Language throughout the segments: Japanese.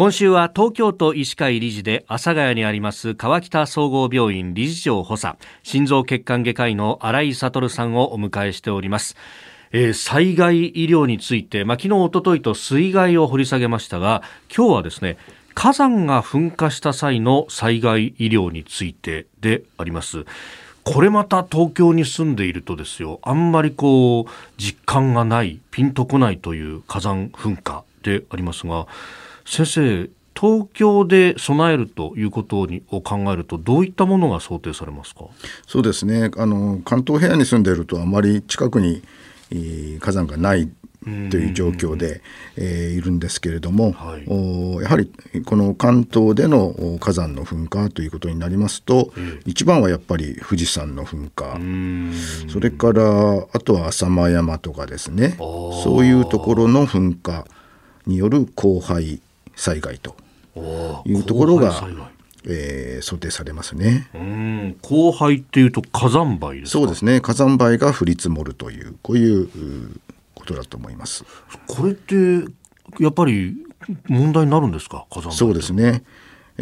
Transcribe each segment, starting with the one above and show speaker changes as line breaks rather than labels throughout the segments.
今週は東京都医師会理事で阿佐ヶ谷にあります川北総合病院理事長補佐心臓血管外科医の新井悟さんをお迎えしております。えー、災害医療について、まあ、昨日、おとといと水害を掘り下げましたが今日はですね火山が噴火した際の災害医療についてであります。これまた東京に住んでいるとですよあんまりこう実感がないピンとこないという火山噴火でありますが先生東京で備えるということにを考えるとどういったものが想定されますか？
そうですね。あの関東平野に住んでいるとあまり近くに火山がないという状況で、えー、いるんですけれども、はい、おやはりこの関東での火山の噴火ということになりますと、一番はやっぱり富士山の噴火。それからあとは浅間山とかですね。そういうところの噴火による降灰災害というところが、えー、想定されますね。
うん降灰っていうと火山灰
そうですね。火山灰が降り積もるというこういうことだと思います。
これってやっぱり問題になるんですか？火山
そうですね。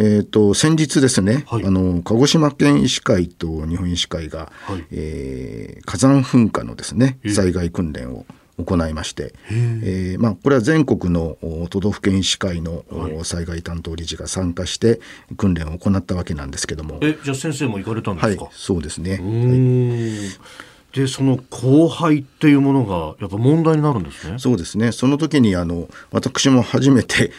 えーと、先日ですね、はい、あの鹿児島県医師会と日本医師会が、はい、えー、火山噴火のですね災害訓練を行いまして、えーまあ、これは全国の都道府県医師会の災害担当理事が参加して訓練を行ったわけなんですけども。
えじゃあ先生も行かれたんですか、
はい、そうですね、はい。
でその後輩っていうものがやっぱ問題になるんですね。
そうですね。その時にあの私も初めて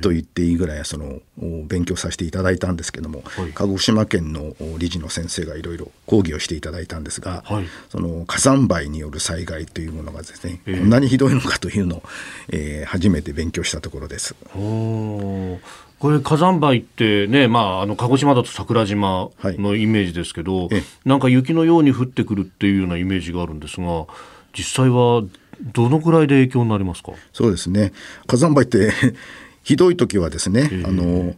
と言っていいぐらいその勉強させていただいたんですけども、はい、鹿児島県の理事の先生がいろいろ講義をしていただいたんですが、はい、その火山灰による災害というものがですね、こんなにひどいのかというのを、えー、初めて勉強したところです。
これ火山灰ってね、まあ、あの鹿児島だと桜島のイメージですけど、はい、なんか雪のように降ってくるっていうようなイメージがあるんですが実際はどのくらいで影響になりますか？
そうですね。火山灰って ひどい時はですね、あの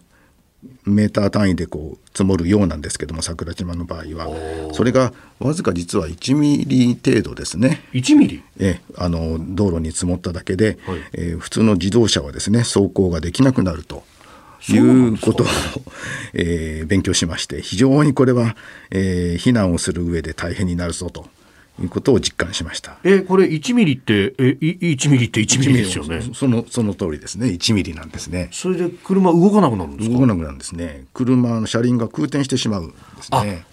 メーター単位でこう積もるようなんですけども桜島の場合は。それがわずか実は1ミリ程度ですね。
1ミリ？
えあの道路に積もっただけで、はい、えー、普通の自動車はですね走行ができなくなると。いうことを、えー、勉強しまして非常にこれは、えー、避難をする上で大変になるぞということを実感しました。
えこれ1ミリってえ1ミリって1ミリですよね。
そのその通りですね。1ミリなんですね。
それで車動かなくなるんです
動かなくなるんですね。車の車輪が空転してしまうんですね。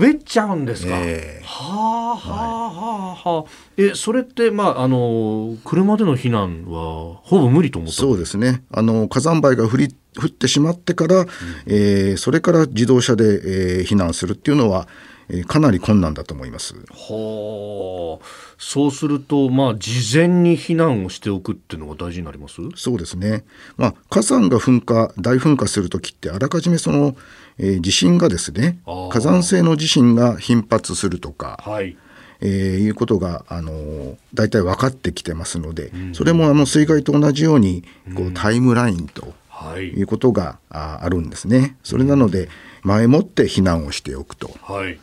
滑っちゃうんですか？えー、はあはあはあはあ。えそれってまああの車での避難はほぼ無理と思った？
そうですね。あの火山灰が降り降ってしまってから、うん、えー、それから自動車で、えー、避難するっていうのは。えー、かなり困難だと思います。
はあ、そうすると、まあ、事前に避難をしておくっていうのが大事になります？
そうですね。まあ、火山が噴火、大噴火する時って、あらかじめその、えー、地震がですね、火山性の地震が頻発するとか、はい、えー、いうことが、あのー、大体分かってきてますので、うん、それもあの水害と同じようにこう、タイムラインとい。うことがあるんですね。それなので前もって避難をしておくと、はい、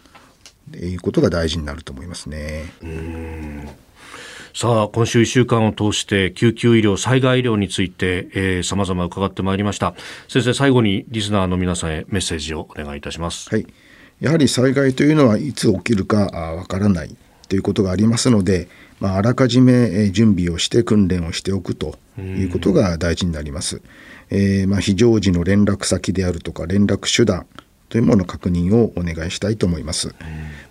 いうことが大事になると思いますね。
さあ今週1週間を通して救急医療災害医療についてさまざま伺ってまいりました。先生最後にリスナーの皆さんへメッセージをお願いいたします、
はい、やはり災害というのはいつ起きるかわからないということがありますので、まあ、あらかじめ準備をして訓練をしておくということが大事になります。えー、まあ、非常時の連絡先であるとか連絡手段というものの確認をお願いしたいと思います。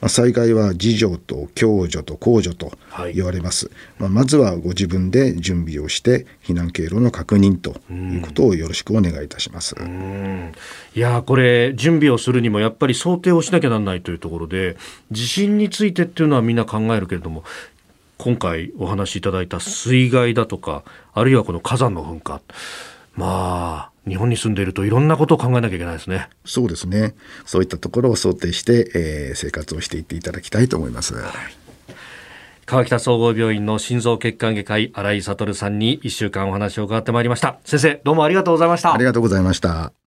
まあ、災害は自助と共助と公助と言われます、はい、まあ、まずはご自分で準備をして避難経路の確認ということをよろしくお願いいたします。
いやこれ準備をするにもやっぱり想定をしなきゃなんないというところで地震についてっていうのはみんな考えるけれども今回お話しいただいた水害だとかあるいはこの火山の噴火。まあ日本に住んでいるといろんなことを考えなきゃいけないですね。
そうですね。そういったところを想定して、えー、生活をしていっていただきたいと思います。はい、
川北総合病院の心臓血管外科医新井悟さんに一週間お話を伺ってまいりました。先生どうもありがとうございました。
ありがとうございました。